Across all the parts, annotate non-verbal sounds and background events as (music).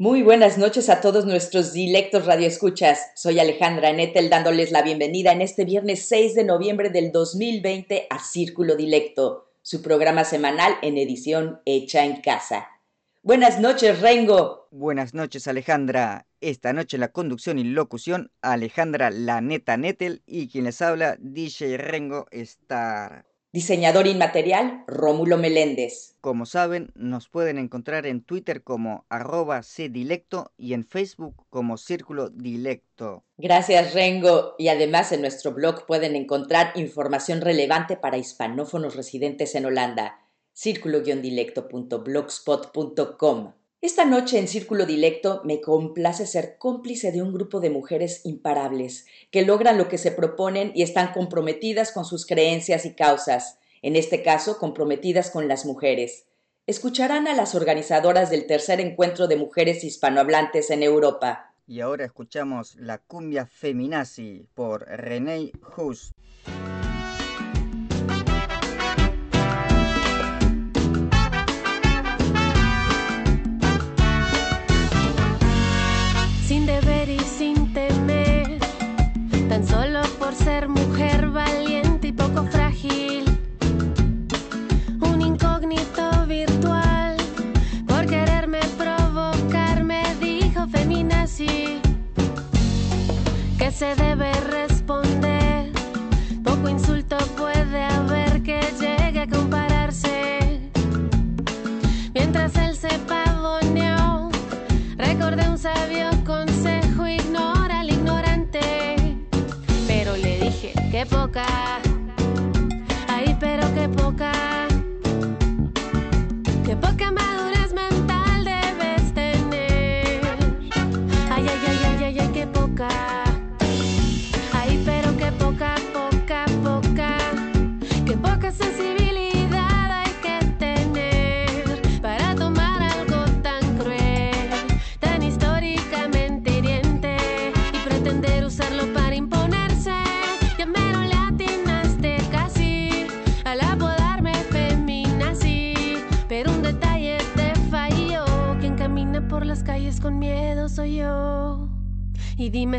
Muy buenas noches a todos nuestros dilectos radioescuchas. Soy Alejandra Nettel dándoles la bienvenida en este viernes 6 de noviembre del 2020 a Círculo Dilecto, su programa semanal en edición hecha en casa. Buenas noches, Rengo. Buenas noches, Alejandra. Esta noche la conducción y locución, Alejandra La Neta Nettel y quien les habla, DJ Rengo Star. Diseñador inmaterial, Rómulo Meléndez. Como saben, nos pueden encontrar en Twitter como arroba cdilecto y en Facebook como Círculo Dilecto. Gracias, Rengo. Y además en nuestro blog pueden encontrar información relevante para hispanófonos residentes en Holanda. círculo-dilecto.blogspot.com. Esta noche en Círculo Dilecto me complace ser cómplice de un grupo de mujeres imparables, que logran lo que se proponen y están comprometidas con sus creencias y causas, en este caso comprometidas con las mujeres. Escucharán a las organizadoras del tercer encuentro de mujeres hispanohablantes en Europa. Y ahora escuchamos la cumbia feminazi por René Hus.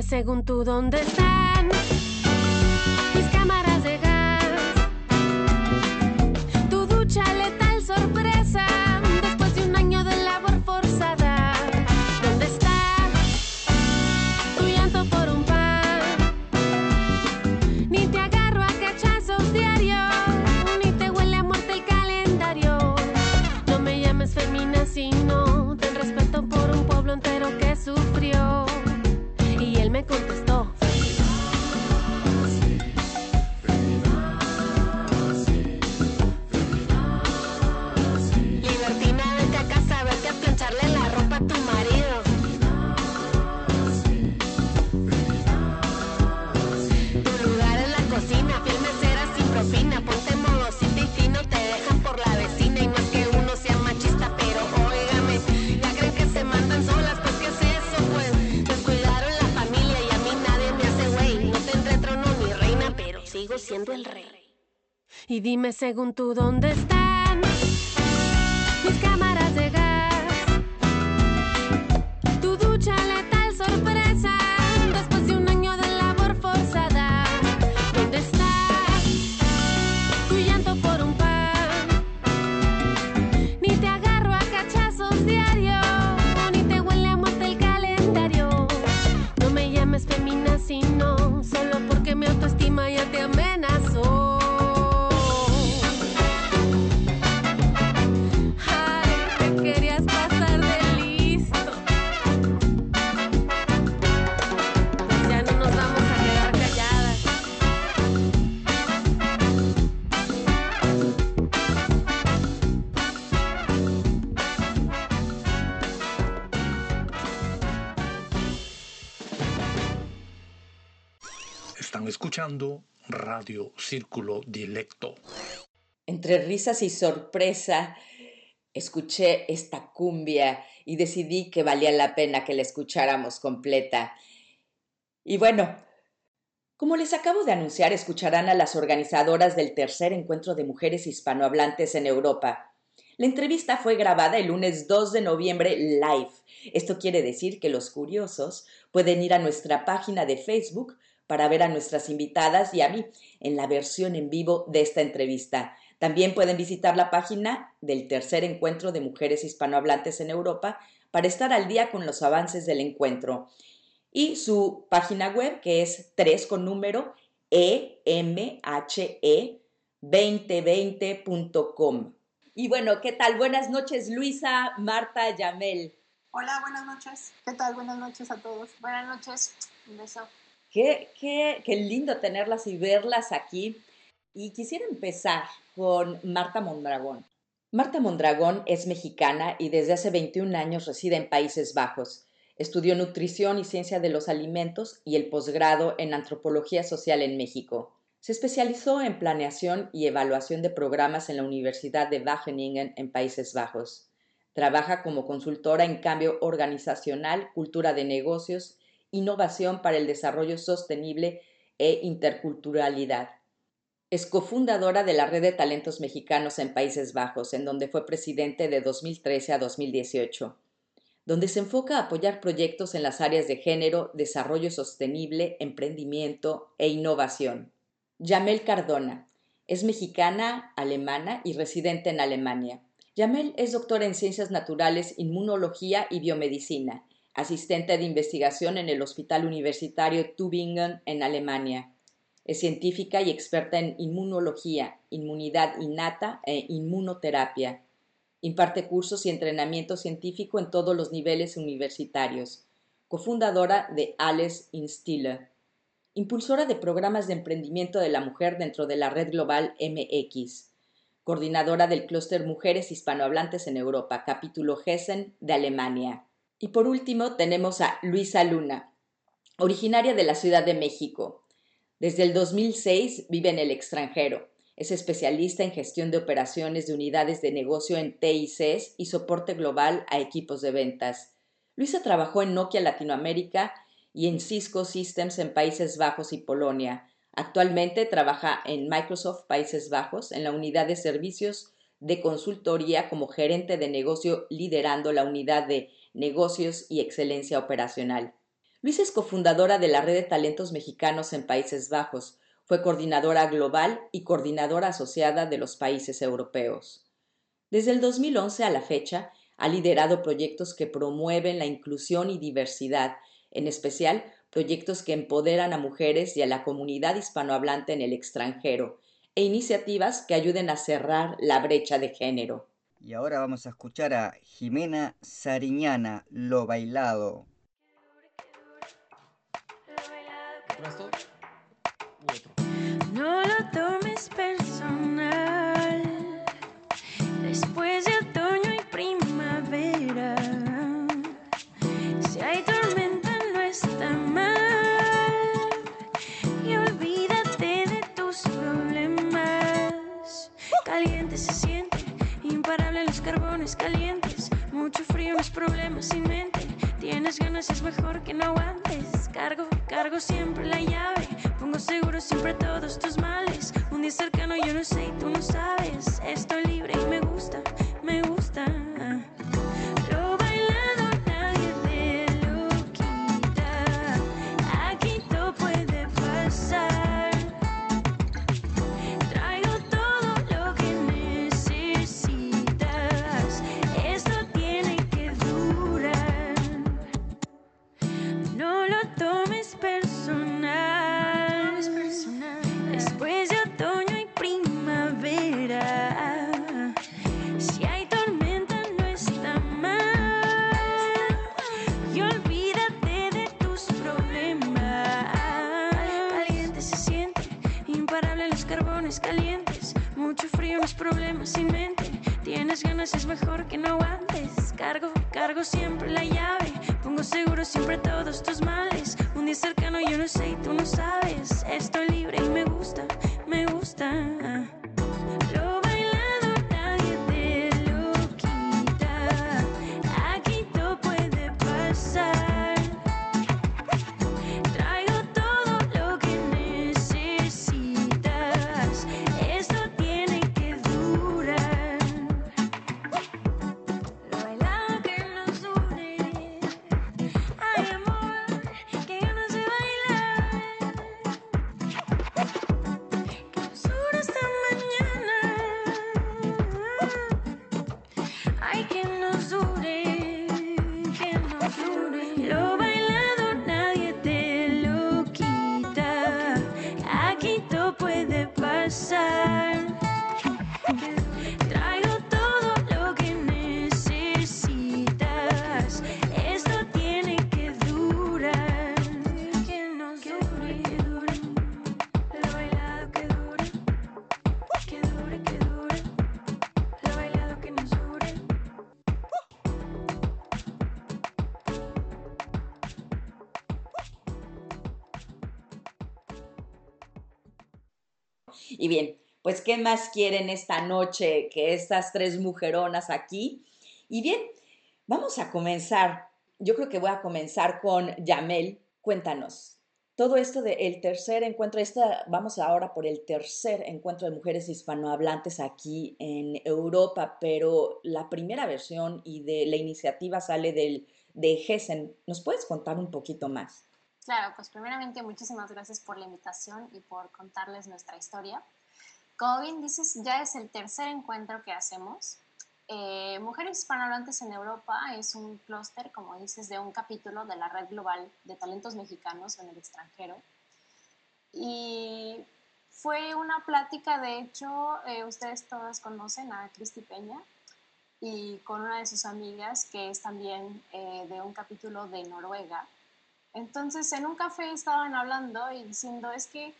Según tú dónde están Dime según tú dónde están mis cámaras de Círculo Dilecto. Entre risas y sorpresa, escuché esta cumbia y decidí que valía la pena que la escucháramos completa. Y bueno, como les acabo de anunciar, escucharán a las organizadoras del tercer encuentro de mujeres hispanohablantes en Europa. La entrevista fue grabada el lunes 2 de noviembre live. Esto quiere decir que los curiosos pueden ir a nuestra página de Facebook para ver a nuestras invitadas y a mí en la versión en vivo de esta entrevista. También pueden visitar la página del tercer encuentro de mujeres hispanohablantes en Europa para estar al día con los avances del encuentro. Y su página web que es 3 con número emhe2020.com. Y bueno, ¿qué tal? Buenas noches, Luisa, Marta, Yamel. Hola, buenas noches. ¿Qué tal? Buenas noches a todos. Buenas noches. Un beso. Qué, qué, qué lindo tenerlas y verlas aquí. Y quisiera empezar con Marta Mondragón. Marta Mondragón es mexicana y desde hace 21 años reside en Países Bajos. Estudió nutrición y ciencia de los alimentos y el posgrado en antropología social en México. Se especializó en planeación y evaluación de programas en la Universidad de Wageningen en Países Bajos. Trabaja como consultora en cambio organizacional, cultura de negocios, innovación para el desarrollo sostenible e interculturalidad. Es cofundadora de la Red de Talentos Mexicanos en Países Bajos, en donde fue presidente de 2013 a 2018, donde se enfoca a apoyar proyectos en las áreas de género, desarrollo sostenible, emprendimiento e innovación. Yamel Cardona es mexicana, alemana y residente en Alemania. Yamel es doctora en Ciencias Naturales, Inmunología y Biomedicina, asistente de investigación en el Hospital Universitario Tübingen en Alemania. Es científica y experta en inmunología, inmunidad innata e inmunoterapia. Imparte cursos y entrenamiento científico en todos los niveles universitarios. Cofundadora de Alice Instiller. Impulsora de programas de emprendimiento de la mujer dentro de la red global MX coordinadora del Clúster Mujeres Hispanohablantes en Europa, capítulo Hessen de Alemania. Y por último tenemos a Luisa Luna, originaria de la Ciudad de México. Desde el 2006 vive en el extranjero. Es especialista en gestión de operaciones de unidades de negocio en TICs y soporte global a equipos de ventas. Luisa trabajó en Nokia Latinoamérica y en Cisco Systems en Países Bajos y Polonia. Actualmente trabaja en Microsoft Países Bajos en la unidad de servicios de consultoría como gerente de negocio liderando la unidad de negocios y excelencia operacional. Luisa es cofundadora de la Red de Talentos Mexicanos en Países Bajos, fue coordinadora global y coordinadora asociada de los países europeos. Desde el 2011 a la fecha, ha liderado proyectos que promueven la inclusión y diversidad, en especial proyectos que empoderan a mujeres y a la comunidad hispanohablante en el extranjero, e iniciativas que ayuden a cerrar la brecha de género. Y ahora vamos a escuchar a Jimena Sariñana, Lo Bailado. No es mejor que pues ¿qué más quieren esta noche que estas tres mujeronas aquí? Y bien, vamos a comenzar. Yo creo que voy a comenzar con Yamel. Cuéntanos. Todo esto del tercer encuentro, esta, vamos ahora por el tercer encuentro de mujeres hispanohablantes aquí en Europa, pero la primera versión y de la iniciativa sale del, de Hessen. ¿Nos puedes contar un poquito más? Claro, pues primeramente muchísimas gracias por la invitación y por contarles nuestra historia. Como bien dices, ya es el tercer encuentro que hacemos. Eh, Mujeres Hispanohablantes en Europa es un clúster, como dices, de un capítulo de la Red Global de Talentos Mexicanos en el extranjero. Y fue una plática, de hecho, eh, ustedes todas conocen a Cristi Peña y con una de sus amigas que es también eh, de un capítulo de Noruega. Entonces, en un café estaban hablando y diciendo, es que,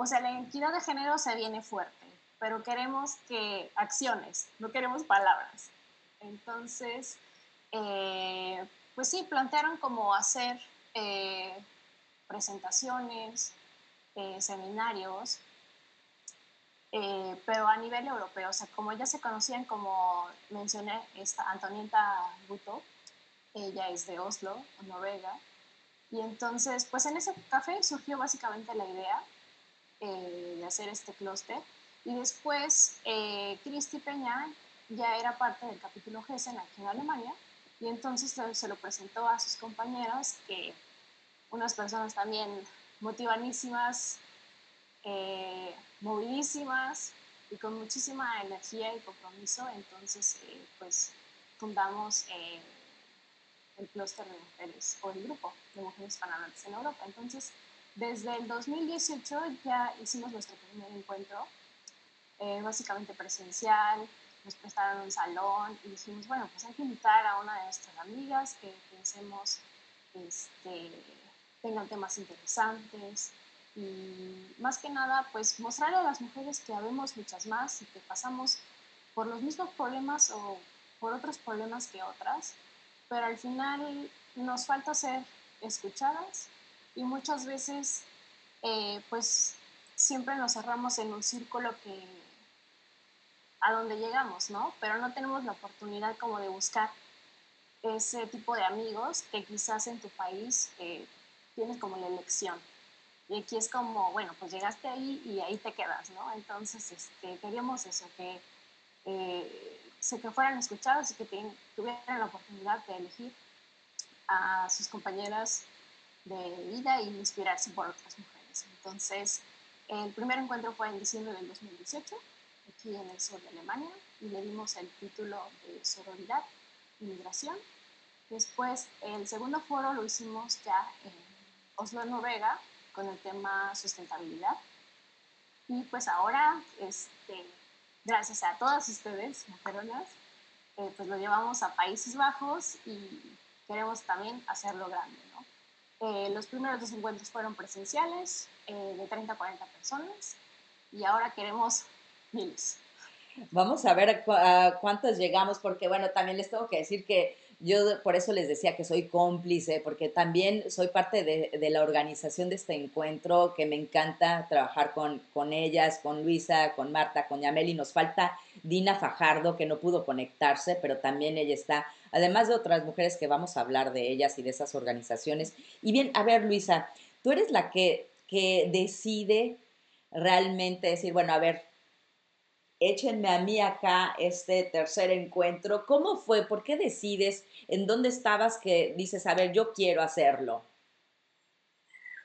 o sea, la identidad de género se viene fuerte, pero queremos que acciones, no queremos palabras. Entonces, eh, pues sí, plantearon como hacer eh, presentaciones, eh, seminarios, pero a nivel europeo, o sea, como ya se conocían, como mencioné, esta Antonieta Buto, ella es de Oslo, Noruega, y entonces, pues en ese café surgió básicamente la idea eh, de hacer este clúster. Y después, eh, Cristi Peña ya era parte del capítulo Hessen aquí en Alemania. Y entonces se, lo presentó a sus compañeras, que unas personas también motivanísimas, eh, movidísimas y con muchísima energía y compromiso. Entonces, eh, pues fundamos eh, el clúster de mujeres o el grupo de mujeres hispanohablantes en Europa. Entonces, desde el 2018 ya hicimos nuestro primer encuentro, eh, básicamente presencial, nos prestaron un salón y dijimos, bueno, pues hay que invitar a una de nuestras amigas que pensemos este, tengan temas interesantes y más que nada, pues mostrarle a las mujeres que habemos muchas más y que pasamos por los mismos problemas o por otros problemas que otras pero al final nos falta ser escuchadas y muchas veces eh, pues siempre nos cerramos en un círculo que a donde llegamos, ¿no? Pero no tenemos la oportunidad como de buscar ese tipo de amigos que quizás en tu país eh, tienes como la elección. Y aquí es como, bueno, pues llegaste ahí y ahí te quedas, ¿no? Entonces, este, queríamos eso, que eh, que fueran escuchados y que tuvieran la oportunidad de elegir a sus compañeras de vida y inspirarse por otras mujeres. Entonces, el primer encuentro fue en diciembre del 2018, aquí en el sur de Alemania, y le dimos el título de Sororidad y Migración. Después, el segundo foro lo hicimos ya en Oslo, Noruega, con el tema sustentabilidad. Y pues ahora, este, gracias a todas ustedes, mujeronas, eh, pues lo llevamos a Países Bajos y queremos también hacerlo grande. Eh, los primeros dos encuentros fueron presenciales, eh, de 30 a 40 personas, y ahora queremos miles. Vamos a ver a cuántos llegamos, porque bueno, también les tengo que decir que yo por eso les decía que soy cómplice, porque también soy parte de, de la organización de este encuentro, que me encanta trabajar con, con ellas, con Luisa, con Marta, con Yameli. Nos falta Dina Fajardo, que no pudo conectarse, pero también ella está, además de otras mujeres que vamos a hablar de ellas y de esas organizaciones. Y bien, a ver, Luisa, tú eres la que, que decide realmente decir, bueno, a ver, échenme a mí acá este tercer encuentro. ¿Cómo fue? ¿Por qué decides? ¿En dónde estabas que dices, a ver, yo quiero hacerlo?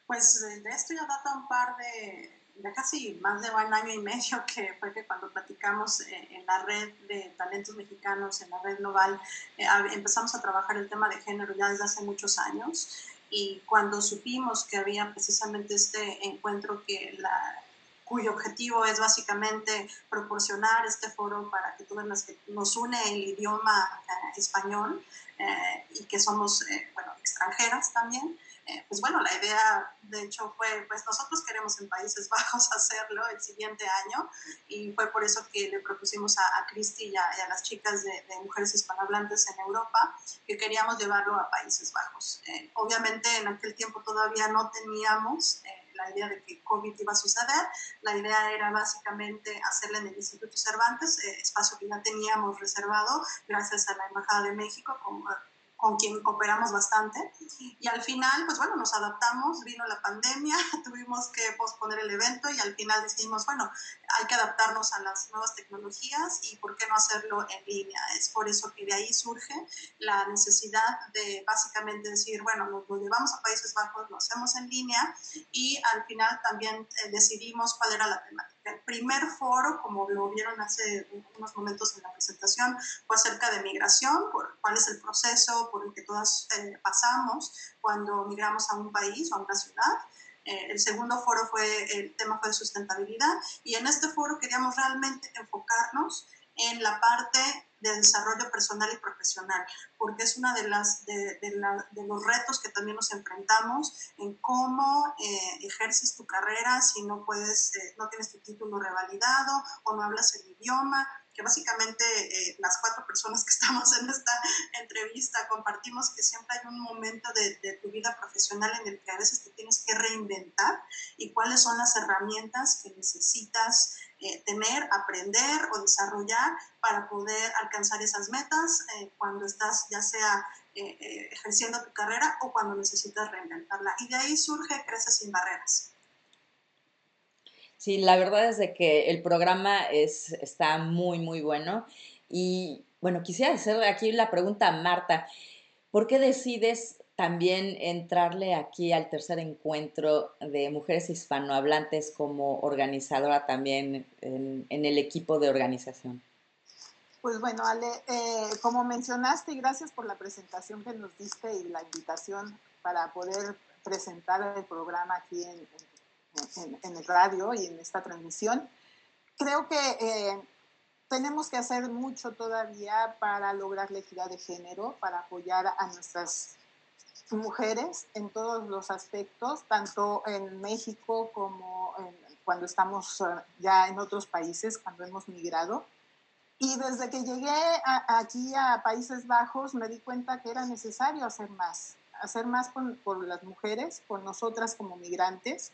Pues de esto ya data un par de, de casi más de un año y medio que fue que cuando platicamos eh, en la red de talentos mexicanos, en la red global, eh, empezamos a trabajar el tema de género ya desde hace muchos años. Y cuando supimos que había precisamente este encuentro que la, cuyo objetivo es básicamente proporcionar este foro para que todas las que nos une el idioma eh, español eh, y que somos, eh, bueno, extranjeras también, eh, pues bueno, la idea de hecho fue, pues nosotros queremos en Países (laughs) Bajos hacerlo el siguiente año y fue por eso que le propusimos a, a Cristi y, a, las chicas de, mujeres hispanohablantes en Europa que queríamos llevarlo a Países Bajos. Eh, obviamente en aquel tiempo todavía no teníamos eh, la idea de que COVID iba a suceder, la idea era básicamente hacerla en el Instituto Cervantes, espacio que ya teníamos reservado gracias a la Embajada de México como con quien cooperamos bastante. Y al final, pues bueno, nos adaptamos, vino la pandemia, (laughs) tuvimos que posponer el evento y al final decidimos, bueno, hay que adaptarnos a las nuevas tecnologías y por qué no hacerlo en línea. Es por eso que de ahí surge la necesidad de básicamente decir, bueno, nos lo llevamos a Países Bajos, lo hacemos en línea y al final también eh, decidimos cuál era la temática. El primer foro, como lo vieron hace unos momentos en la presentación, fue acerca de migración, por cuál es el proceso por el que todas eh, pasamos cuando migramos a un país o a una ciudad. Eh, el segundo foro fue, el tema fue de sustentabilidad y en este foro queríamos realmente enfocarnos en la parte de desarrollo personal y profesional, porque es uno de, las, de, de, los retos que también nos enfrentamos en cómo eh, ejerces tu carrera si no puedes, eh, no tienes tu título revalidado o no hablas el idioma, que básicamente eh, las cuatro personas que (laughs) estamos en esta entrevista compartimos que siempre hay un momento de, tu vida profesional en el que a veces te tienes que reinventar y cuáles son las herramientas que necesitas eh, tener, aprender o desarrollar para poder alcanzar esas metas eh, cuando estás ya sea ejerciendo tu carrera o cuando necesitas reinventarla. Y de ahí surge Crece sin barreras. Sí, la verdad es de que el programa es, está muy, muy bueno. Y bueno, quisiera hacer aquí la pregunta a Marta. ¿Por qué decides también entrarle aquí al tercer encuentro de mujeres hispanohablantes como organizadora también en, el equipo de organización? Pues bueno, Ale, eh, como mencionaste, y gracias por la presentación que nos diste y la invitación para poder presentar el programa aquí en, en, en, el radio y en esta transmisión. Creo que eh, tenemos que hacer mucho todavía para lograr la equidad de género, para apoyar a nuestras mujeres en todos los aspectos, tanto en México como en, cuando estamos eh, ya en otros países, cuando hemos migrado. Y desde que llegué a, aquí a Países Bajos me di cuenta que era necesario hacer más, hacer más por, por las mujeres, por nosotras como migrantes,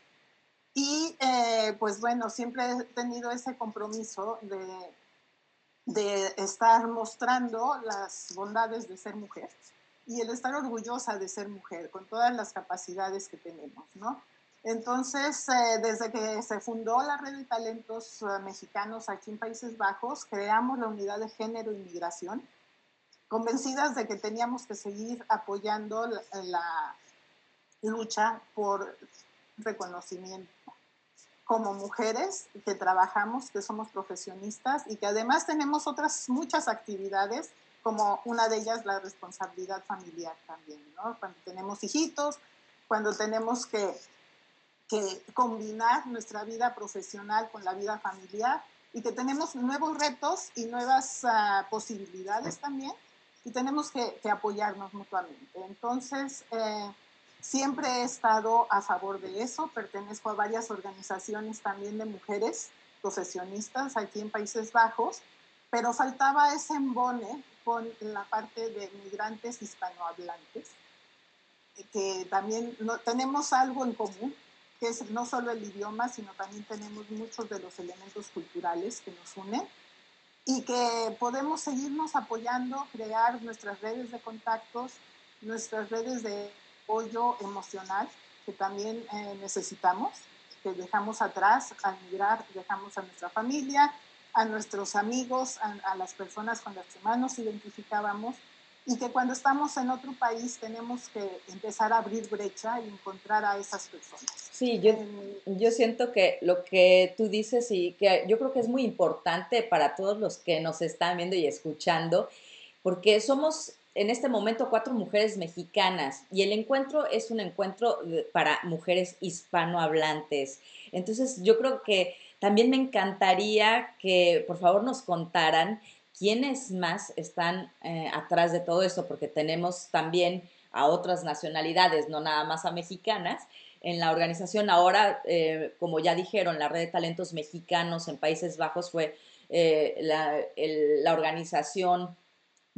y eh, pues bueno, siempre he tenido ese compromiso de, de estar mostrando las bondades de ser mujer y el estar orgullosa de ser mujer con todas las capacidades que tenemos, ¿no? Entonces, eh, desde que se fundó la Red de Talentos uh, Mexicanos aquí en Países Bajos, creamos la unidad de género y migración, convencidas de que teníamos que seguir apoyando la lucha por reconocimiento como mujeres que trabajamos, que somos profesionistas y que además tenemos otras muchas actividades, como una de ellas la responsabilidad familiar también, ¿no? Cuando tenemos hijitos, cuando tenemos que, que combinar nuestra vida profesional con la vida familiar y que tenemos nuevos retos y nuevas uh, posibilidades también y tenemos que, que apoyarnos mutuamente. Entonces, eh, Siempre he estado a favor de eso, pertenezco a varias organizaciones también de mujeres profesionistas aquí en Países Bajos pero faltaba ese embone con la parte de migrantes hispanohablantes, que también no, tenemos algo en común, que es no solo el idioma, sino también tenemos muchos de los elementos culturales que nos unen y que podemos seguirnos apoyando, crear nuestras redes de contactos, nuestras redes de apoyo emocional que también eh, necesitamos, que dejamos atrás al migrar, dejamos a nuestra familia, a nuestros amigos, a, las personas con las que más nos identificábamos y que cuando estamos en otro país tenemos que empezar a abrir brecha y encontrar a esas personas. Sí, yo, yo siento que lo que tú dices y que yo creo que es muy importante para todos los que nos están viendo y escuchando, porque somos en este momento cuatro mujeres mexicanas y el encuentro es un encuentro para mujeres hispanohablantes. Entonces yo creo que también me encantaría que por favor nos contaran quiénes más están eh, atrás de todo esto, porque tenemos también a otras nacionalidades, no nada más a mexicanas. En la organización ahora, eh, como ya dijeron, la red de talentos mexicanos en Países Bajos fue eh, la, la organización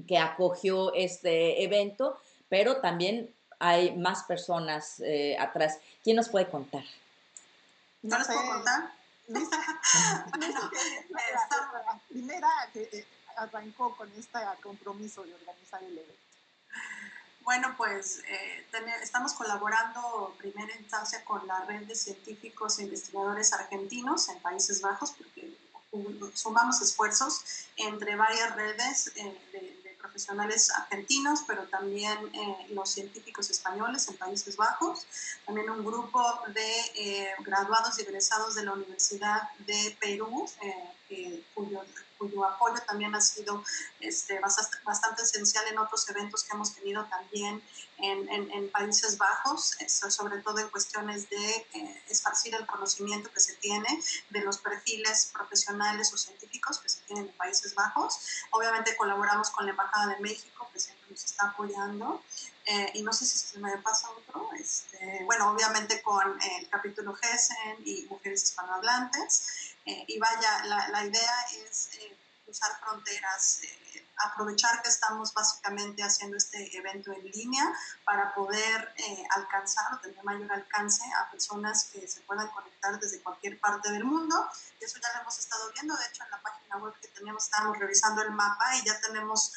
que acogió este evento, pero también hay más personas eh, atrás. ¿Quién nos puede contar? ¿No les puedo contar? (laughs) bueno, la primera que eh, arrancó con este compromiso de organizar el evento. Bueno, pues eh, estamos colaborando primera instancia con la red de científicos e investigadores argentinos en Países Bajos, porque sumamos esfuerzos entre varias redes de, profesionales argentinos, pero también eh, los científicos españoles en Países Bajos, también un grupo de eh, graduados y egresados de la Universidad de Perú, eh, cuyo cuyo apoyo también ha sido este, bastante, esencial en otros eventos que hemos tenido también en, en, Países Bajos, sobre todo en cuestiones de eh, esparcir el conocimiento que se tiene de los perfiles profesionales o científicos que se tienen en Países Bajos. Obviamente colaboramos con la Embajada de México, que siempre nos está apoyando. Eh, y no sé si se me pasa otro, este, bueno, obviamente con el capítulo GESEN y Mujeres Hispanohablantes. Eh, y vaya, la, la idea es eh, cruzar fronteras, eh, aprovechar que estamos básicamente haciendo este evento en línea para poder alcanzar o tener mayor alcance a personas que se puedan conectar desde cualquier parte del mundo. Y eso ya lo hemos estado viendo, de hecho en la página web que teníamos estábamos revisando el mapa y ya tenemos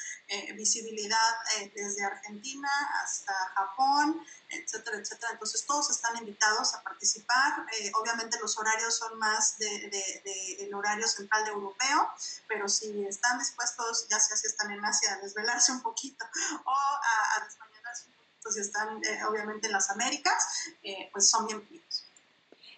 visibilidad desde Argentina hasta Japón, etcétera, etcétera. Entonces todos están invitados a participar. Eh, obviamente los horarios son más del de, el horario central de europeo, pero si están dispuestos, ya sea si están en Asia, a desvelarse un poquito o a, a un poquito si están eh, obviamente en las Américas, eh, pues son bienvenidos.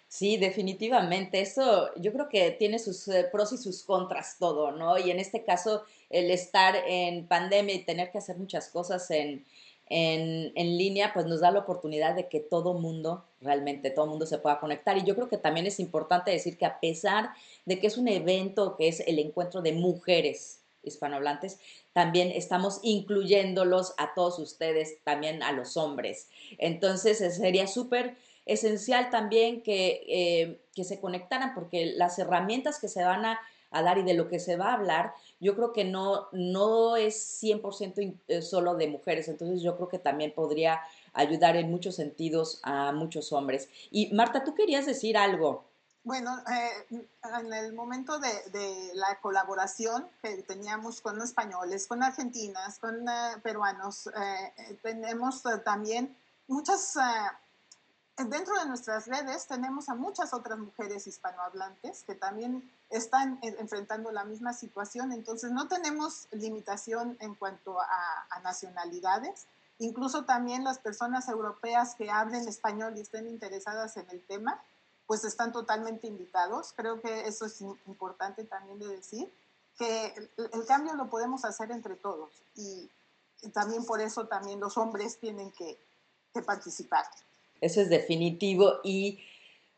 Sí, definitivamente. Eso yo creo que tiene sus pros y sus contras todo, ¿no? Y en este caso, el estar en pandemia y tener que hacer muchas cosas en, en, línea, pues nos da la oportunidad de que todo mundo, realmente todo mundo se pueda conectar. Y yo creo que también es importante decir que a pesar de que es un evento que es el encuentro de mujeres hispanohablantes, también estamos incluyéndolos a todos ustedes, también a los hombres. Entonces sería súper esencial también que, eh, que se conectaran porque las herramientas que se van a dar y de lo que se va a hablar, yo creo que no, no es 100% eh, solo de mujeres, entonces yo creo que también podría ayudar en muchos sentidos a muchos hombres. Y Marta, tú querías decir algo. Bueno, eh, en el momento de, la colaboración que teníamos con españoles, con argentinas, con eh, peruanos, tenemos también muchas dentro de nuestras redes tenemos a muchas otras mujeres hispanohablantes que también están enfrentando la misma situación, entonces no tenemos limitación en cuanto a, nacionalidades, incluso también las personas europeas que hablen español y estén interesadas en el tema, pues están totalmente invitados. Creo que eso es importante también de decir, que el, cambio lo podemos hacer entre todos y, también por eso también los hombres tienen que, que participar. Eso es definitivo. Y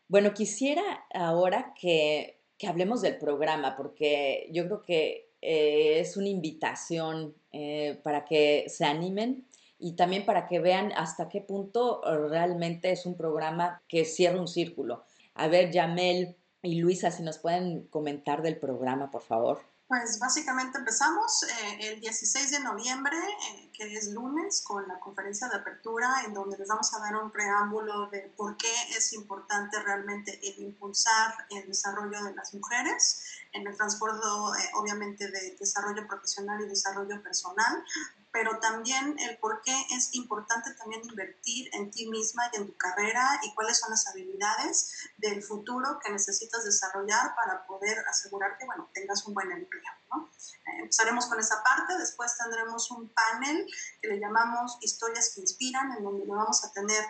bueno, quisiera ahora que, hablemos del programa, porque yo creo que eh, es una invitación eh, para que se animen y también para que vean hasta qué punto realmente es un programa que cierra un círculo. A ver, Yamel y Luisa, si nos pueden comentar del programa, por favor. Pues básicamente empezamos eh, el 16 de noviembre, eh, que es lunes, con la conferencia de apertura, en donde les vamos a dar un preámbulo de por qué es importante realmente el impulsar el desarrollo de las mujeres en el transbordo, eh, obviamente, de desarrollo profesional y desarrollo personal, pero también el por qué es importante también invertir en ti misma y en tu carrera y cuáles son las habilidades del futuro que necesitas desarrollar para poder asegurar que, bueno, tengas un buen empleo. ¿no? Eh, empezaremos con esa parte, después tendremos un panel que le llamamos Historias que Inspiran, en donde vamos a tener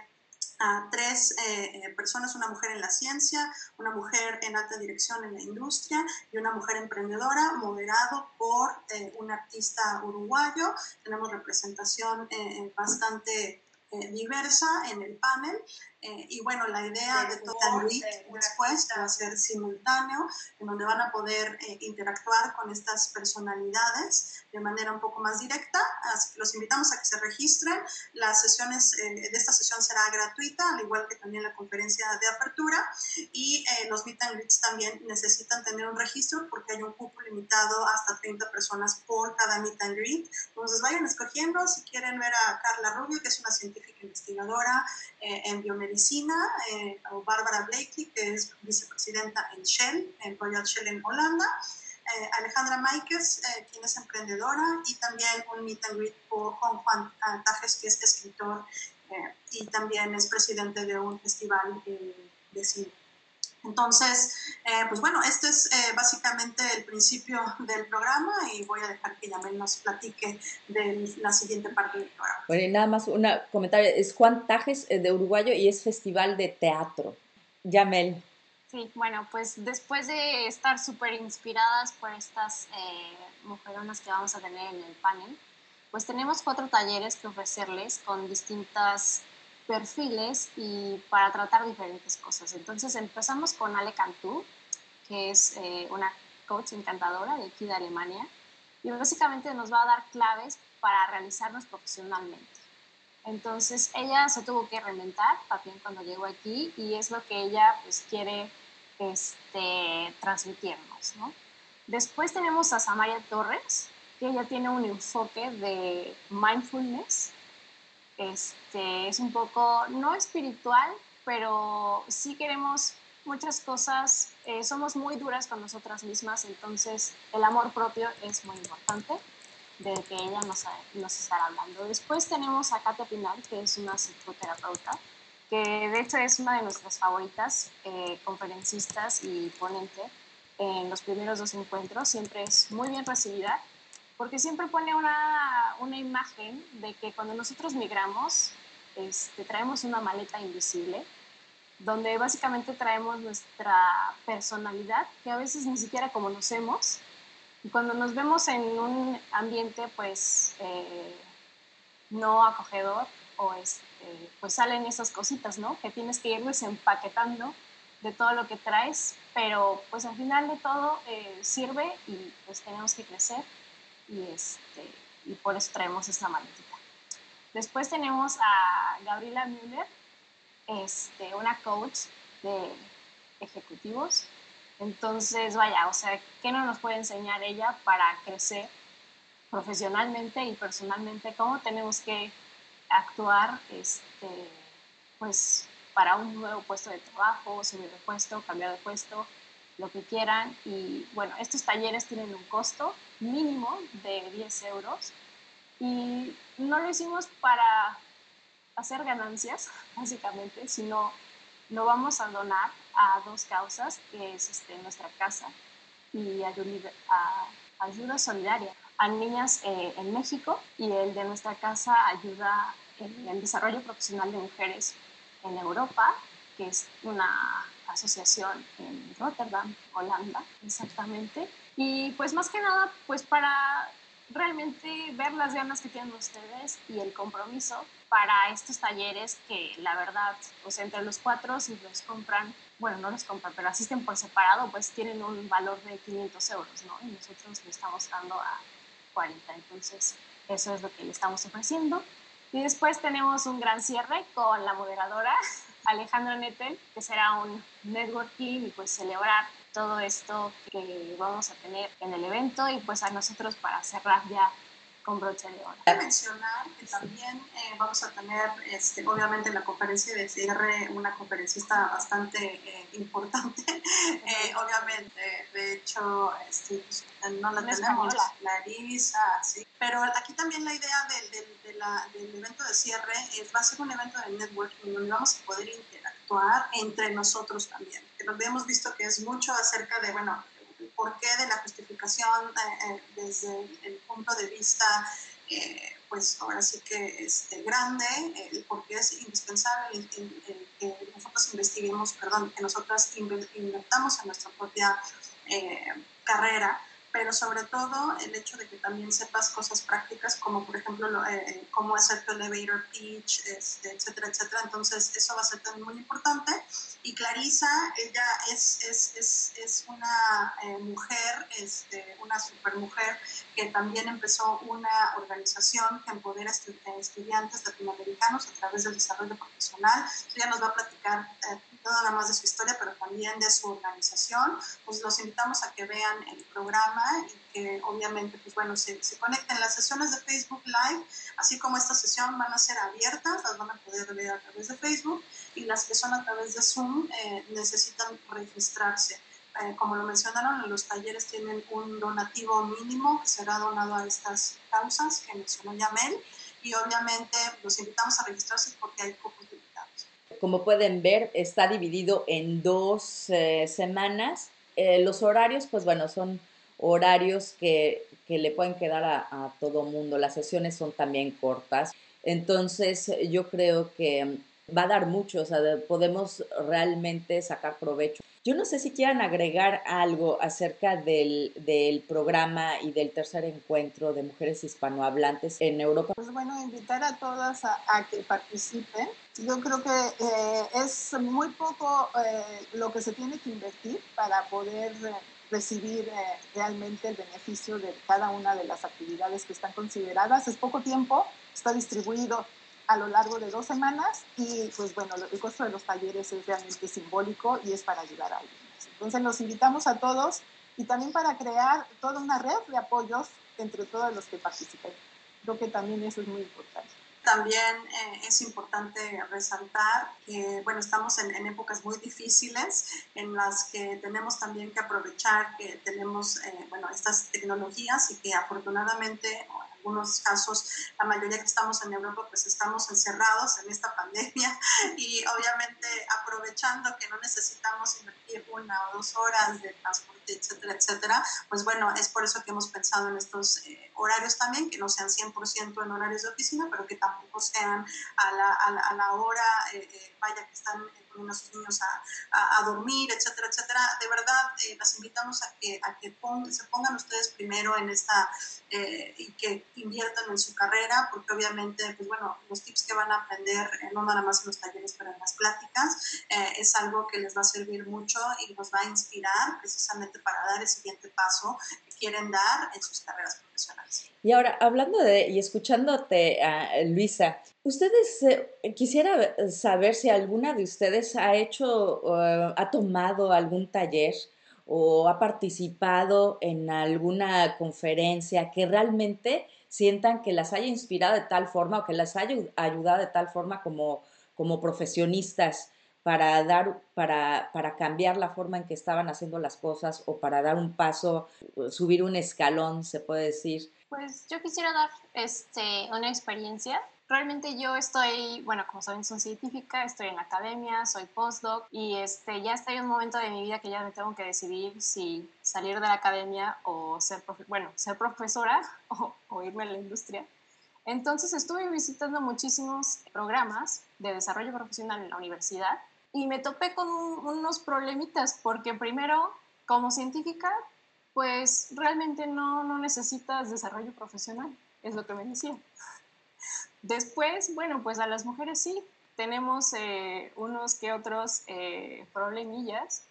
a tres eh, eh, personas, una mujer en la ciencia, una mujer en alta dirección en la industria y una mujer emprendedora, moderado por eh, un artista uruguayo. Tenemos representación bastante diversa en el panel eh, y bueno, la idea de todo Week después va a ser simultáneo, en donde van a poder eh, interactuar con estas personalidades de manera un poco más directa. Así que los invitamos a que se registren. Las sesiones eh, de esta sesión será gratuita, al igual que también la conferencia de apertura. Y los meet and greets también necesitan tener un registro porque hay un cupo limitado hasta 30 personas por cada meet and greet. Entonces vayan escogiendo si quieren ver a Carla Rubio, que es una científica investigadora en biomedicina medicina, eh, o Bárbara Blakely, que es vicepresidenta en Shell, en Royal Shell en Holanda, eh, Alejandra Maikes, eh, quien es emprendedora, y también un meet and greet con Juan Tajes, que es escritor y también es presidente de un festival de cine. Entonces, eh, pues bueno, este es eh, básicamente el principio del programa y voy a dejar que Yamel nos platique de la siguiente parte del programa. Bueno, y nada más un comentario. Es Juan Tajes eh, de Uruguayo y es Festival de Teatro. Yamel. Sí, bueno, pues después de estar súper inspiradas por estas mujeronas que vamos a tener en el panel, pues tenemos cuatro talleres que ofrecerles con distintas perfiles y para tratar diferentes cosas. Entonces empezamos con Ale Cantú, que es eh, una coach encantadora de aquí de Alemania, y básicamente nos va a dar claves para realizarnos profesionalmente. Entonces ella se tuvo que reinventar también cuando llegó aquí y es lo que ella pues quiere este, transmitirnos. ¿no? Después tenemos a Samaria Torres, que ella tiene un enfoque de mindfulness este, es un poco, no espiritual, pero sí queremos muchas cosas, eh, somos muy duras con nosotras mismas, entonces el amor propio es muy importante, de que ella nos, nos estará hablando. Después tenemos a Katia Pinal, que es una psicoterapeuta, que de hecho es una de nuestras favoritas, eh, conferencistas y ponente en los primeros dos encuentros, siempre es muy bien recibida porque siempre pone una, una imagen de que cuando nosotros migramos, este, traemos una maleta invisible, donde básicamente traemos nuestra personalidad, que a veces ni siquiera conocemos, y cuando nos vemos en un ambiente pues eh, no acogedor, o este, pues salen esas cositas, ¿no? Que tienes que ir empaquetando de todo lo que traes, pero pues al final de todo eh, sirve y pues tenemos que crecer y, este, y por eso traemos esta maletita. Después tenemos a Gabriela Müller, este, una coach de ejecutivos. Entonces, vaya, o sea, ¿qué no nos puede enseñar ella para crecer profesionalmente y personalmente? ¿Cómo tenemos que actuar este, pues, para un nuevo puesto de trabajo, subir de puesto, cambiar de puesto? lo que quieran. Y bueno, estos talleres tienen un costo mínimo de 10 euros y no lo hicimos para hacer ganancias, (laughs) básicamente, sino lo vamos a donar a dos causas, que es este, nuestra casa y ayuda, a, ayuda solidaria a niñas eh, en México y el de nuestra casa ayuda en el desarrollo profesional de mujeres en Europa, que es una asociación en Rotterdam, Holanda, exactamente. Y pues más que nada, pues para realmente ver las ganas que tienen ustedes y el compromiso para estos talleres que la verdad, pues entre los cuatro, si los compran, bueno, no los compran, pero asisten por separado, pues tienen un valor de 500 euros, ¿no? Y nosotros le estamos dando a 40, entonces eso es lo que le estamos ofreciendo. Y después tenemos un gran cierre con la moderadora (laughs) Alejandra Nettel, que será un networking y pues celebrar todo esto que vamos a tener en el evento y pues a nosotros para cerrar ya con broche de oro. Quiero mencionar que también eh, vamos a tener, este, obviamente, en la conferencia de cierre una conferencista bastante eh, importante. (laughs) Eh, obviamente, de hecho, este, pues, no la tenemos, Clarisa, sí. Pero aquí también la idea del, del, de la, del evento de cierre es, va a ser un evento de networking donde vamos a poder interactuar entre nosotros también. Que nos habíamos visto que es mucho acerca de, bueno, porqué de la justificación eh, eh, desde el punto de vista, eh, pues ahora sí que este, grande, el por qué es indispensable que nosotros investiguemos, perdón, que nosotras invertamos en nuestra propia carrera pero sobre todo el hecho de que también sepas cosas prácticas como por ejemplo eh, cómo hacer tu elevator pitch, este, etcétera, etcétera. Entonces eso va a ser también muy importante. Y Clarisa, ella es, es, es, es una eh, mujer, este, una super mujer que también empezó una organización que empodera estudiantes latinoamericanos a través del desarrollo profesional. Ella nos va a platicar eh, no nada más de su historia, pero también de su organización. Pues los invitamos a que vean el programa y que obviamente, pues bueno, se, se conecten. Las sesiones de Facebook Live, así como esta sesión, van a ser abiertas, las van a poder ver a través de Facebook y las que son a través de Zoom eh, necesitan registrarse. Eh, como lo mencionaron, los talleres tienen un donativo mínimo que será donado a estas causas que mencionó Yamel y obviamente los invitamos a registrarse porque hay pocos como pueden ver, está dividido en dos eh, semanas. Los horarios, pues bueno, son horarios que, que le pueden quedar a, a, todo mundo. Las sesiones son también cortas. Entonces, yo creo que va a dar mucho, o sea, podemos realmente sacar provecho. Yo no sé si quieran agregar algo acerca del, del, programa y del tercer encuentro de mujeres hispanohablantes en Europa. Pues bueno, invitar a todas a, a que participen. Yo creo que eh, es muy poco eh, lo que se tiene que invertir para poder eh, recibir eh, realmente el beneficio de cada una de las actividades que están consideradas. Es poco tiempo, está distribuido a lo largo de dos semanas y pues bueno, el costo de los talleres es realmente simbólico y es para ayudar a alguien. Entonces los invitamos a todos y también para crear toda una red de apoyos entre todos los que participen. Creo que también eso es muy importante. También eh, es importante resaltar que, bueno, estamos en, en, épocas muy difíciles en las que tenemos también que aprovechar que tenemos, eh, bueno, estas tecnologías y que afortunadamente, algunos casos, la mayoría que estamos en Europa, pues estamos encerrados en esta pandemia (laughs) y obviamente aprovechando que no necesitamos invertir una o dos horas de transporte, etcétera, etcétera, pues bueno, es por eso que hemos pensado en estos eh, horarios también, que no sean 100% en horarios de oficina, pero que tampoco sean a la, a la, a la hora, eh, eh, vaya, que están poniendo a sus niños a, a, a dormir, etcétera, etcétera. De verdad, eh, las invitamos a que, a que se pongan ustedes primero en esta eh, y que inviertan en su carrera, porque obviamente, pues bueno, los tips que van a aprender, eh, no nada más en los talleres, pero en las pláticas, eh, es algo que les va a servir mucho y nos va a inspirar precisamente para dar el siguiente paso que quieren dar en sus carreras profesionales. Y ahora, hablando de y escuchándote, uh, Luisa, ustedes eh, quisiera saber si alguna de ustedes ha hecho, uh, ha tomado algún taller o ha participado en alguna conferencia que realmente sientan que las haya inspirado de tal forma o que las haya ayudado de tal forma como, como profesionistas para dar, para, para cambiar la forma en que estaban haciendo las cosas o para dar un paso, subir un escalón, se puede decir. Pues yo quisiera dar este, una experiencia. Realmente yo estoy, bueno, como saben, soy científica, estoy en la academia, soy postdoc y este, ya estoy en un momento de mi vida que ya me tengo que decidir si salir de la academia o ser, bueno, ser profesora (laughs) o, o irme a la industria. Entonces estuve visitando muchísimos programas de desarrollo profesional en la universidad y me topé con unos problemitas porque primero, como científica, pues realmente no, no necesitas desarrollo profesional, es lo que me decía. Después, bueno, pues a las mujeres sí, tenemos eh, unos que otros eh, problemillas,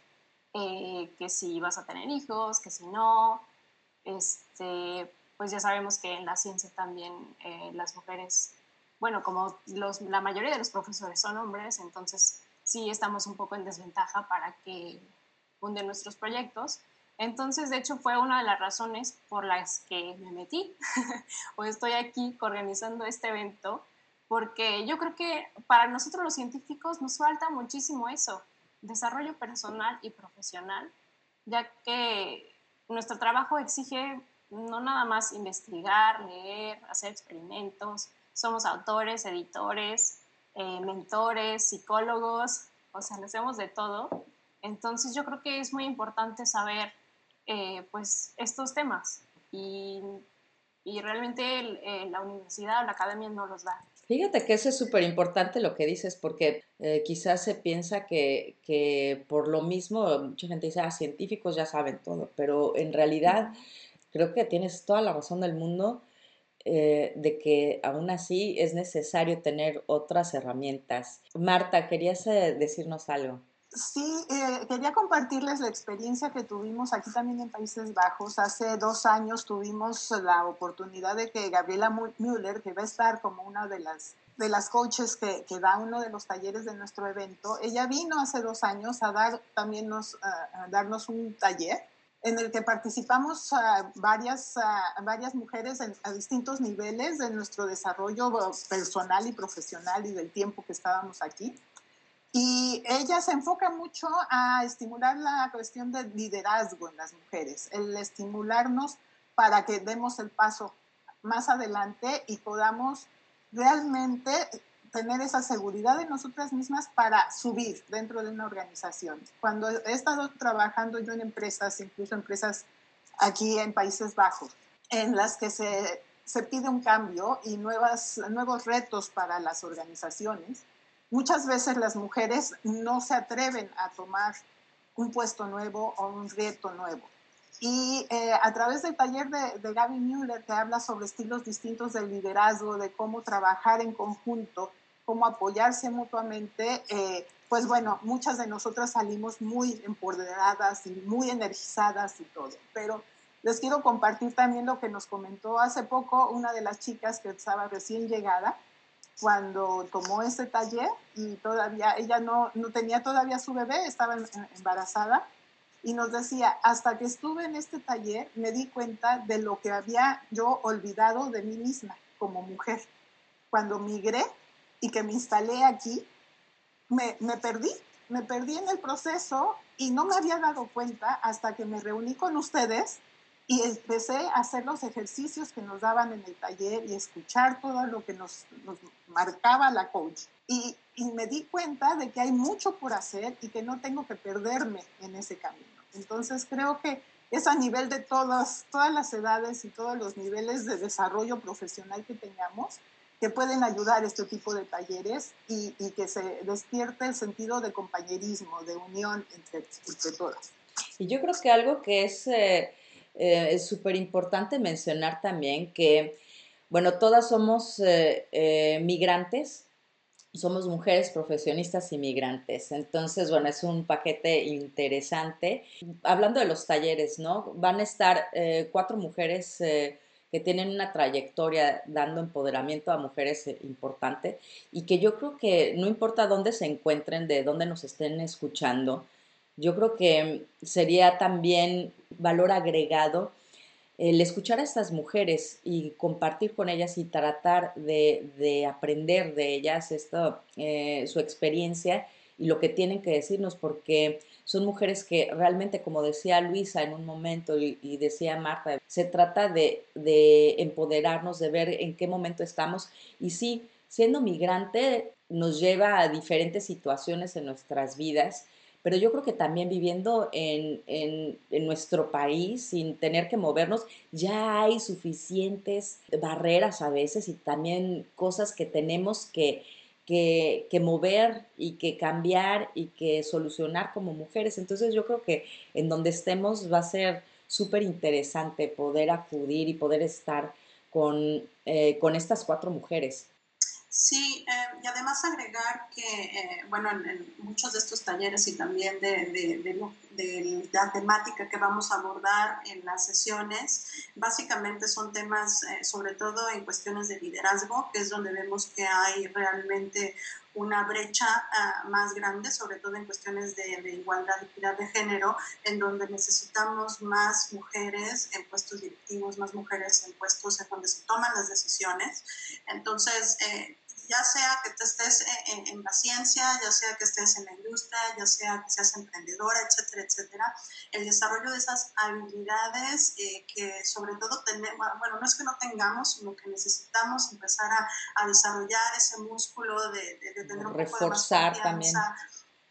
eh, que si vas a tener hijos, que si no, este, pues ya sabemos que en la ciencia también las mujeres, bueno, como los, la mayoría de los profesores son hombres, entonces sí estamos un poco en desventaja para que de nuestros proyectos. Entonces, de hecho, fue una de las razones por las que me metí (laughs) o estoy aquí organizando este evento, porque yo creo que para nosotros los científicos nos falta muchísimo eso, desarrollo personal y profesional, ya que nuestro trabajo exige no nada más investigar, leer, hacer experimentos, somos autores, editores, eh, mentores, psicólogos, o sea, lo hacemos de todo. Entonces yo creo que es muy importante saber eh, pues estos temas y, y realmente eh, la universidad o la academia no los da. Fíjate que eso es súper importante lo que dices, porque eh, quizás se piensa que, que, por lo mismo, mucha gente dice, ah, científicos ya saben todo, pero en realidad creo que tienes toda la razón del mundo eh, de que aún así es necesario tener otras herramientas. Marta, ¿querías decirnos algo? Sí, eh, quería compartirles la experiencia que tuvimos aquí también en Países Bajos. Hace dos años tuvimos la oportunidad de que Gabriela Müller, que va a estar como una de las, de las coaches que, que da uno de los talleres de nuestro evento, ella vino hace dos años a, dar, también nos, a darnos un taller en el que participamos varias, varias mujeres a distintos niveles de nuestro desarrollo personal y profesional y del tiempo que estábamos aquí. Y ella se enfoca mucho a estimular la cuestión del liderazgo en las mujeres, el estimularnos para que demos el paso más adelante y podamos realmente tener esa seguridad de nosotras mismas para subir dentro de una organización. Cuando he estado trabajando yo en empresas, incluso empresas aquí en Países Bajos, en las que se, se pide un cambio y nuevas, nuevos retos para las organizaciones, Muchas veces las mujeres no se atreven a tomar un puesto nuevo o un reto nuevo. Y eh, a través del taller de, de Gaby Müller, que habla sobre estilos distintos del liderazgo, de cómo trabajar en conjunto, cómo apoyarse mutuamente, eh, pues bueno, muchas de nosotras salimos muy empoderadas y muy energizadas y todo. Pero les quiero compartir también lo que nos comentó hace poco una de las chicas que estaba recién llegada, cuando tomó ese taller y todavía ella no, no tenía todavía su bebé, estaba embarazada y nos decía, hasta que estuve en este taller me di cuenta de lo que había yo olvidado de mí misma como mujer. Cuando migré y que me instalé aquí, me, me perdí, me perdí en el proceso y no me había dado cuenta hasta que me reuní con ustedes y empecé a hacer los ejercicios que nos daban en el taller y escuchar todo lo que nos, nos marcaba la coach. Y, y, me di cuenta de que hay mucho por hacer y que no tengo que perderme en ese camino. Entonces creo que es a nivel de todas, todas las edades y todos los niveles de desarrollo profesional que tengamos que pueden ayudar este tipo de talleres y, y que se despierte el sentido de compañerismo, de unión entre, entre todas. Y yo creo que algo que es... Eh, eh, es súper importante mencionar también que, bueno, todas somos eh, eh, migrantes, somos mujeres profesionistas y migrantes. Entonces, bueno, es un paquete interesante. Hablando de los talleres, ¿no? Van a estar cuatro mujeres que tienen una trayectoria dando empoderamiento a mujeres importante y que yo creo que no importa dónde se encuentren, de dónde nos estén escuchando, yo creo que sería también valor agregado el escuchar a estas mujeres y compartir con ellas y tratar de, aprender de ellas esto, eh, su experiencia y lo que tienen que decirnos, porque son mujeres que realmente, como decía Luisa en un momento y, decía Marta, se trata de, de, empoderarnos, de ver en qué momento estamos. Y sí, siendo migrante nos lleva a diferentes situaciones en nuestras vidas pero yo creo que también viviendo en, en, nuestro país sin tener que movernos, ya hay suficientes barreras a veces y también cosas que tenemos que, que, mover y que cambiar y que solucionar como mujeres. Entonces yo creo que en donde estemos va a ser súper interesante poder acudir y poder estar con, eh, con estas cuatro mujeres. Sí, eh, y además agregar que, eh, bueno, en, muchos de estos talleres y también de, de, de, la temática que vamos a abordar en las sesiones, básicamente son temas, eh, sobre todo en cuestiones de liderazgo, que es donde vemos que hay realmente una brecha ah, más grande, sobre todo en cuestiones de, igualdad y equidad de género, en donde necesitamos más mujeres en puestos directivos, más mujeres en puestos en donde se toman las decisiones. Entonces, eh, ya sea que te estés en, la ciencia, ya sea que estés en la industria, ya sea que seas emprendedora, etcétera, etcétera, el desarrollo de esas habilidades eh, que sobre todo tenemos, bueno, no es que no tengamos, sino que necesitamos empezar a, a desarrollar ese músculo de, de, tener un poco de también.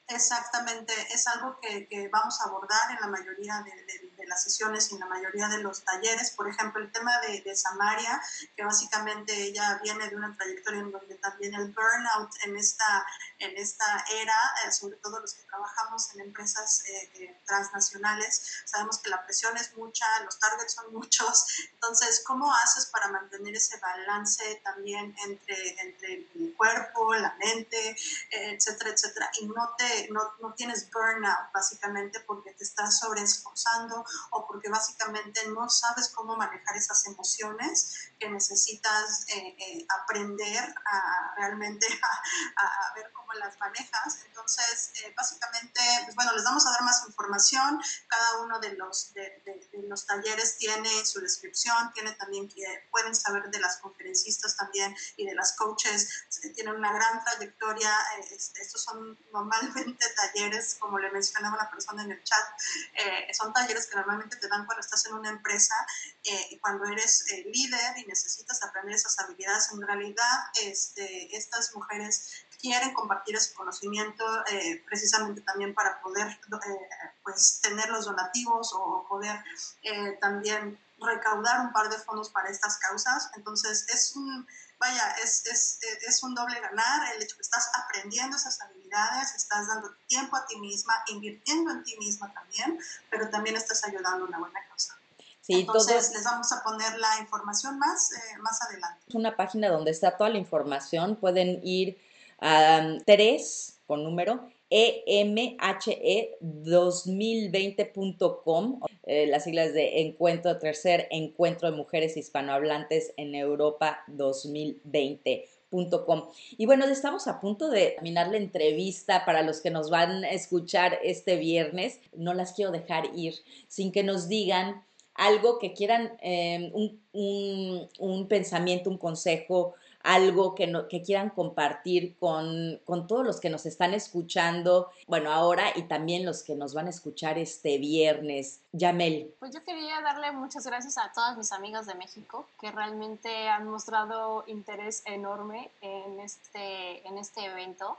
Exactamente, es algo que, que, vamos a abordar en la mayoría de, de, las sesiones y en la mayoría de los talleres. Por ejemplo, el tema de, de, Samaria, que básicamente ella viene de una trayectoria en donde también el burnout en esta, en esta era, eh, sobre todo los que trabajamos en empresas eh, eh, transnacionales, sabemos que la presión es mucha, los targets son (laughs) muchos. Entonces, ¿cómo haces para mantener ese balance también entre, entre el cuerpo, la mente, etcétera, etcétera? Y no te no, no, tienes burnout básicamente porque te estás sobreesforzando o porque básicamente no sabes cómo manejar esas emociones que necesitas eh, eh, aprender a realmente (laughs) a, ver cómo las manejas. Entonces, eh, básicamente, pues bueno, les vamos a dar más información. Cada uno de los, de, los talleres tiene su descripción, tiene también que pueden saber de las conferencistas también y de las coaches. Tienen una gran trayectoria. Este, estos son normalmente (laughs) talleres, como le mencionaba una persona en el chat, eh, son talleres que normalmente te dan cuando estás en una empresa eh, y cuando eres eh, líder y necesitas aprender esas habilidades. En realidad, este, estas mujeres quieren compartir ese conocimiento precisamente también para poder pues, tener los donativos o poder también recaudar un par de fondos para estas causas. Entonces, es un vaya, es, es, es, un doble ganar, el hecho que estás aprendiendo esas habilidades, estás dando tiempo a ti misma, invirtiendo en ti misma también, pero también estás ayudando a una buena causa. Sí, Entonces les vamos a poner la información más, eh, más adelante. Es una página donde está toda la información, pueden ir um, tres con número emhe2020.com, eh, las siglas de Encuentro Tercer Encuentro de Mujeres Hispanohablantes en Europa 2020.com. Y bueno, estamos a punto de terminar la entrevista para los que nos van a escuchar este viernes. No las quiero dejar ir sin que nos digan algo que quieran, eh, un, un pensamiento, un consejo, algo que, que quieran compartir con, con, todos los que nos están escuchando, bueno, ahora y también los que nos van a escuchar este viernes. Yamel. Pues yo quería darle muchas gracias a todas mis amigas de México que realmente han mostrado interés enorme en este, en este evento.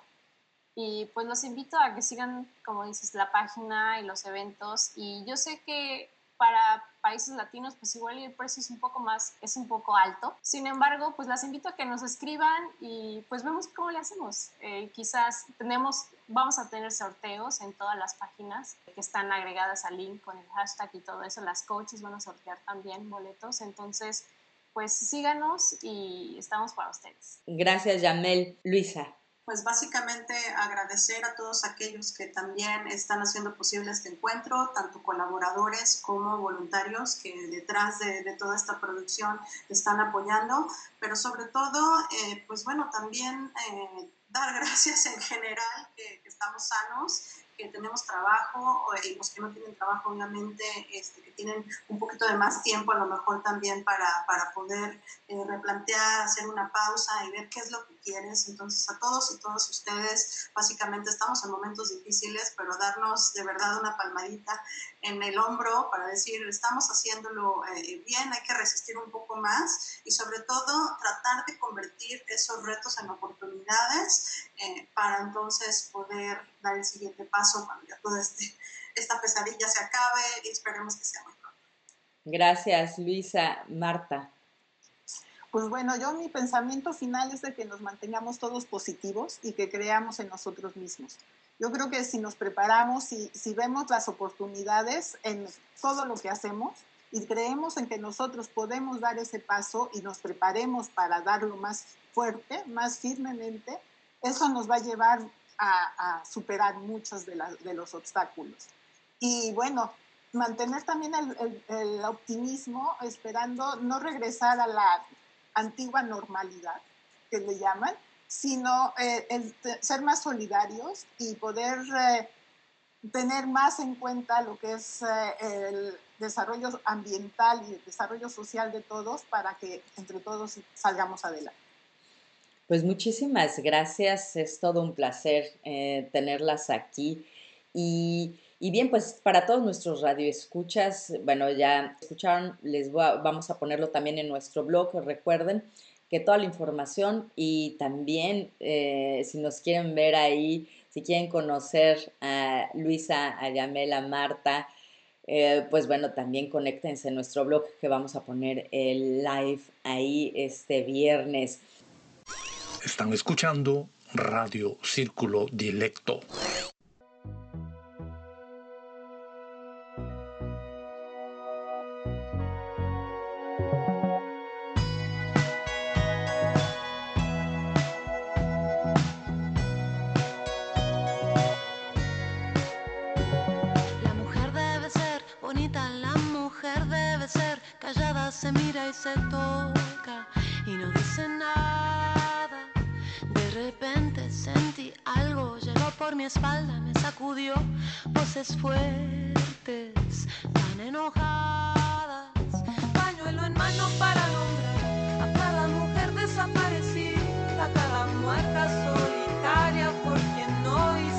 Y pues los invito a que sigan, como dices, la página y los eventos. Y yo sé que para países latinos, pues igual el precio es un poco más, es un poco alto. Sin embargo, pues las invito a que nos escriban y pues vemos cómo le hacemos. Eh, quizás tenemos, vamos a tener sorteos en todas las páginas que están agregadas al link con el hashtag y todo eso. Las coaches van a sortear también boletos. Entonces, pues síganos y estamos para ustedes. Gracias, Yamel. Luisa pues básicamente agradecer a todos aquellos que también están haciendo posible este encuentro, tanto colaboradores como voluntarios que detrás de, toda esta producción están apoyando, pero sobre todo, eh, pues bueno, también eh, dar (laughs) gracias en general que, que estamos sanos que tenemos trabajo y los que no tienen trabajo, obviamente, este, que tienen un poquito de más tiempo a lo mejor también para, para poder eh, replantear, hacer una pausa y ver qué es lo que quieres. Entonces, a todos y todas ustedes, básicamente estamos en momentos difíciles, pero darnos de verdad una palmadita en el hombro para decir, estamos haciéndolo eh, bien, hay que resistir un poco más y sobre todo tratar de convertir esos retos en oportunidades eh, para entonces poder dar el siguiente paso cuando ya toda este, esta pesadilla se acabe y esperemos que sea muy pronto. Gracias, Luisa. Marta. Pues bueno, yo mi pensamiento final es de que nos mantengamos todos positivos y que creamos en nosotros mismos. Yo creo que si nos preparamos y si vemos las oportunidades en todo lo que hacemos y creemos en que nosotros podemos dar ese paso y nos preparemos para darlo más fuerte, más firmemente, eso nos va a llevar a, superar muchos de, los obstáculos. Y bueno, mantener también el, optimismo, esperando no regresar a la antigua normalidad, que le llaman, sino eh, ser más solidarios y poder eh, tener más en cuenta lo que es eh, el desarrollo ambiental y el desarrollo social de todos para que entre todos salgamos adelante. Pues muchísimas gracias, es todo un placer tenerlas aquí. Y, bien, pues para todos nuestros radioescuchas, bueno, ya escucharon, les vamos a ponerlo también en nuestro blog, recuerden que toda la información y también eh, si nos quieren ver ahí, si quieren conocer a Luisa, a Yamela, Marta, eh, pues bueno, también conéctense en nuestro blog que vamos a poner el live ahí este viernes. Están escuchando Radio Círculo Directo. Repente sentí algo, llegó por mi espalda, me sacudió voces fuertes, tan enojadas. Pañuelo en mano para nombrar a cada mujer desaparecida, a cada muerta solitaria por quien no hicimos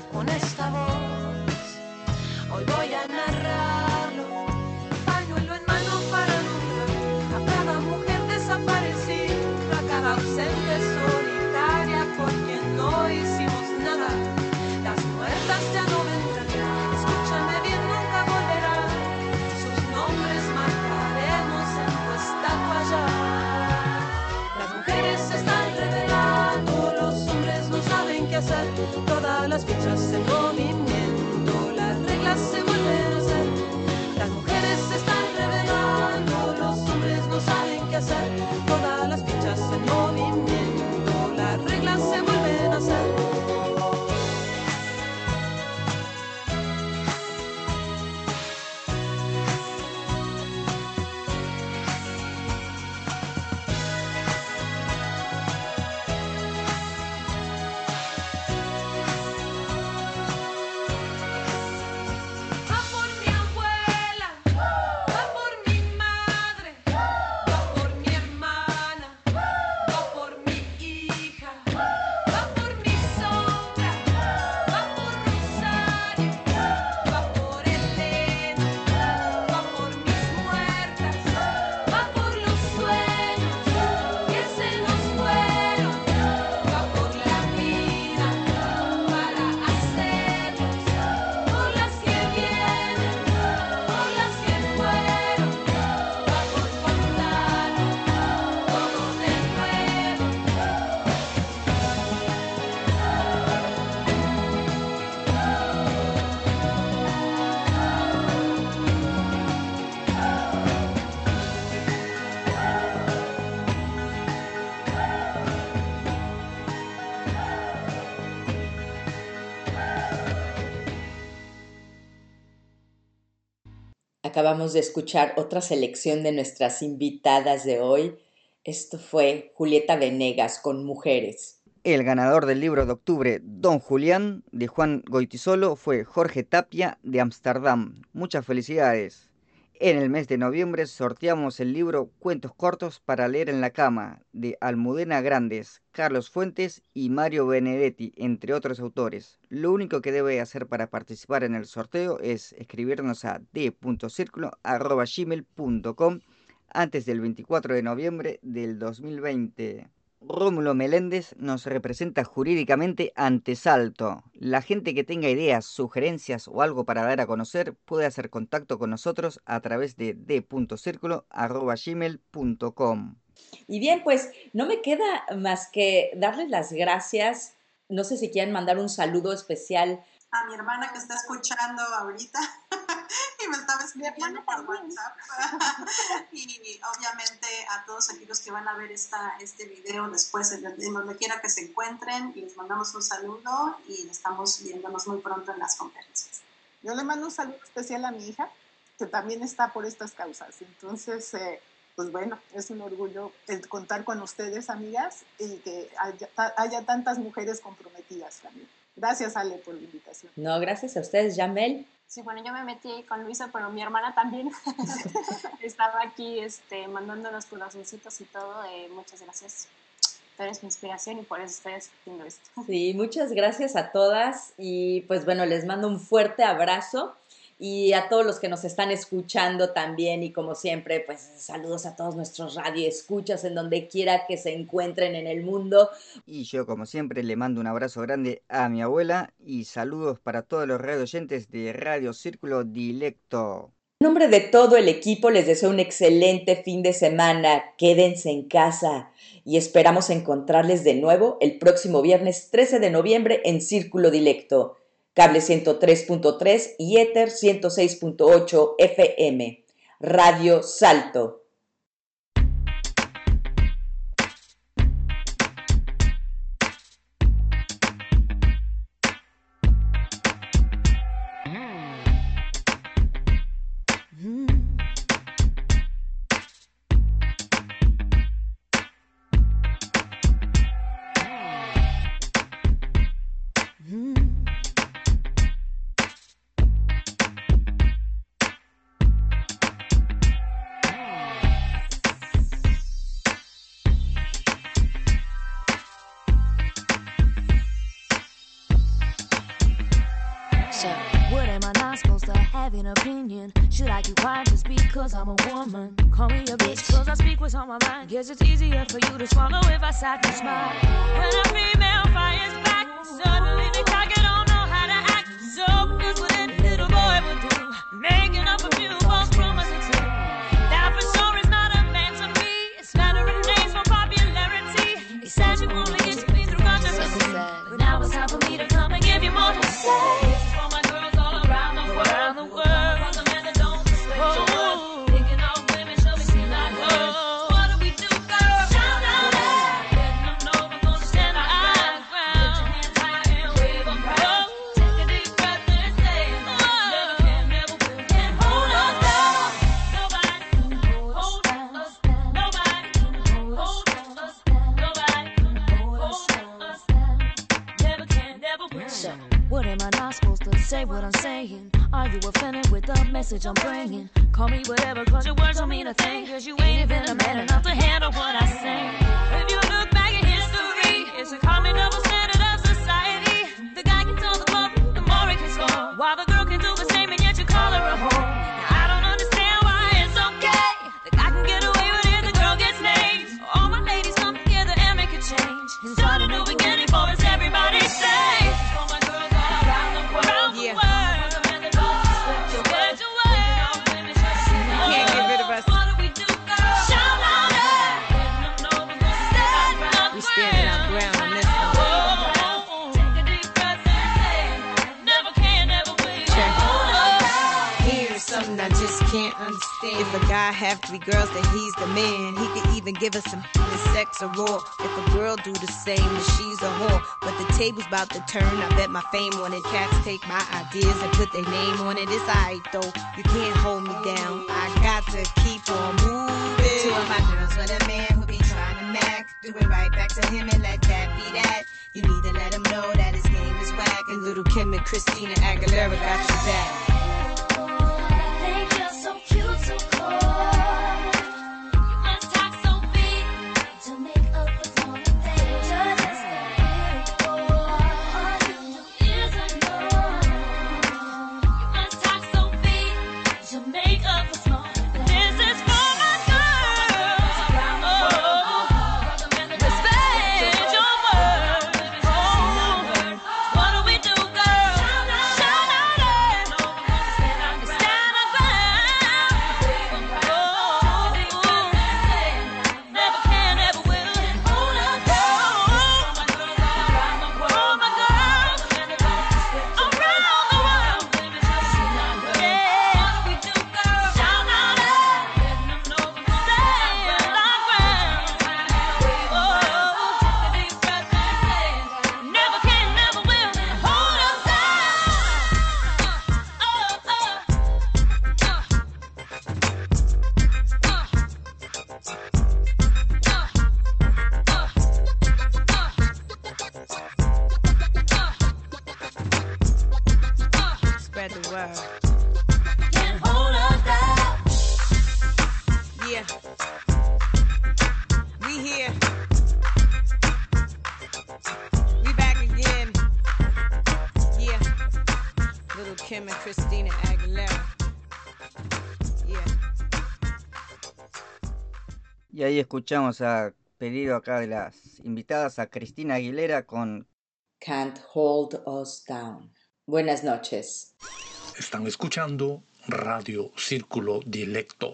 Acabamos de escuchar otra selección de nuestras invitadas de hoy. Esto fue Julieta Venegas con Mujeres. El ganador del libro de octubre, Don Julián, de Juan Goitisolo, fue Jorge Tapia, de Ámsterdam. Muchas felicidades. En el mes de noviembre sorteamos el libro Cuentos cortos para leer en la cama de Almudena Grandes, Carlos Fuentes y Mario Benedetti, entre otros autores. Lo único que debe hacer para participar en el sorteo es escribirnos a d.circulo.gmail.com antes del 24 de noviembre del 2020. Rómulo Meléndez nos representa jurídicamente ante Salto. La gente que tenga ideas, sugerencias o algo para dar a conocer puede hacer contacto con nosotros a través de d.circulo.gmail.com. Y bien, pues no me queda más que darles las gracias. No sé si quieren mandar un saludo especial a mi hermana que está escuchando ahorita (laughs) (laughs) y me estaba escribiendo por WhatsApp. (laughs) y obviamente a todos aquellos que van a ver esta, este video después, en, donde quiera que se encuentren, les mandamos un saludo y estamos viéndonos muy pronto en las conferencias. Yo le mando un saludo especial a mi hija, que también está por estas causas. Entonces, eh, pues bueno, es un orgullo el contar con ustedes, amigas, y que haya, haya tantas mujeres comprometidas también. Gracias, Ale, por la invitación. No, gracias a ustedes, Jamel. Sí, bueno, yo me metí con Luisa, pero mi hermana también (laughs) estaba aquí este, mandándonos corazoncitos y todo. Eh, muchas gracias. Tú eres mi inspiración y por eso estoy haciendo esto. Sí, muchas gracias a todas y pues bueno, les mando un fuerte abrazo y a todos los que nos están escuchando también y como siempre, pues saludos a todos nuestros radioescuchas en donde quiera que se encuentren en el mundo. Y yo como siempre le mando un abrazo grande a mi abuela y saludos para todos los radio oyentes de Radio Círculo Dilecto. En nombre de todo el equipo les deseo un excelente fin de semana. Quédense en casa y esperamos encontrarles de nuevo el próximo viernes 13 de noviembre en Círculo Dilecto cable 103.3 y Ether 106.8 FM. Radio Salto. Give us some sex a raw. If a girl do the same, then she's a whore. But the table's about to turn. I bet my fame on it. Cats take my ideas and put their name on it. It's alright though. You can't hold me down. I got to keep on moving. Two of my girls with a man who be trying to mac. Do it right back to him and let that be that. You need to let him know that his game is whack. And little Kim and Christina Aguilera got your back. Escuchamos a pedido acá de las invitadas a Cristina Aguilera con Can't Hold Us Down. Buenas noches. Están escuchando Radio Círculo Dilecto.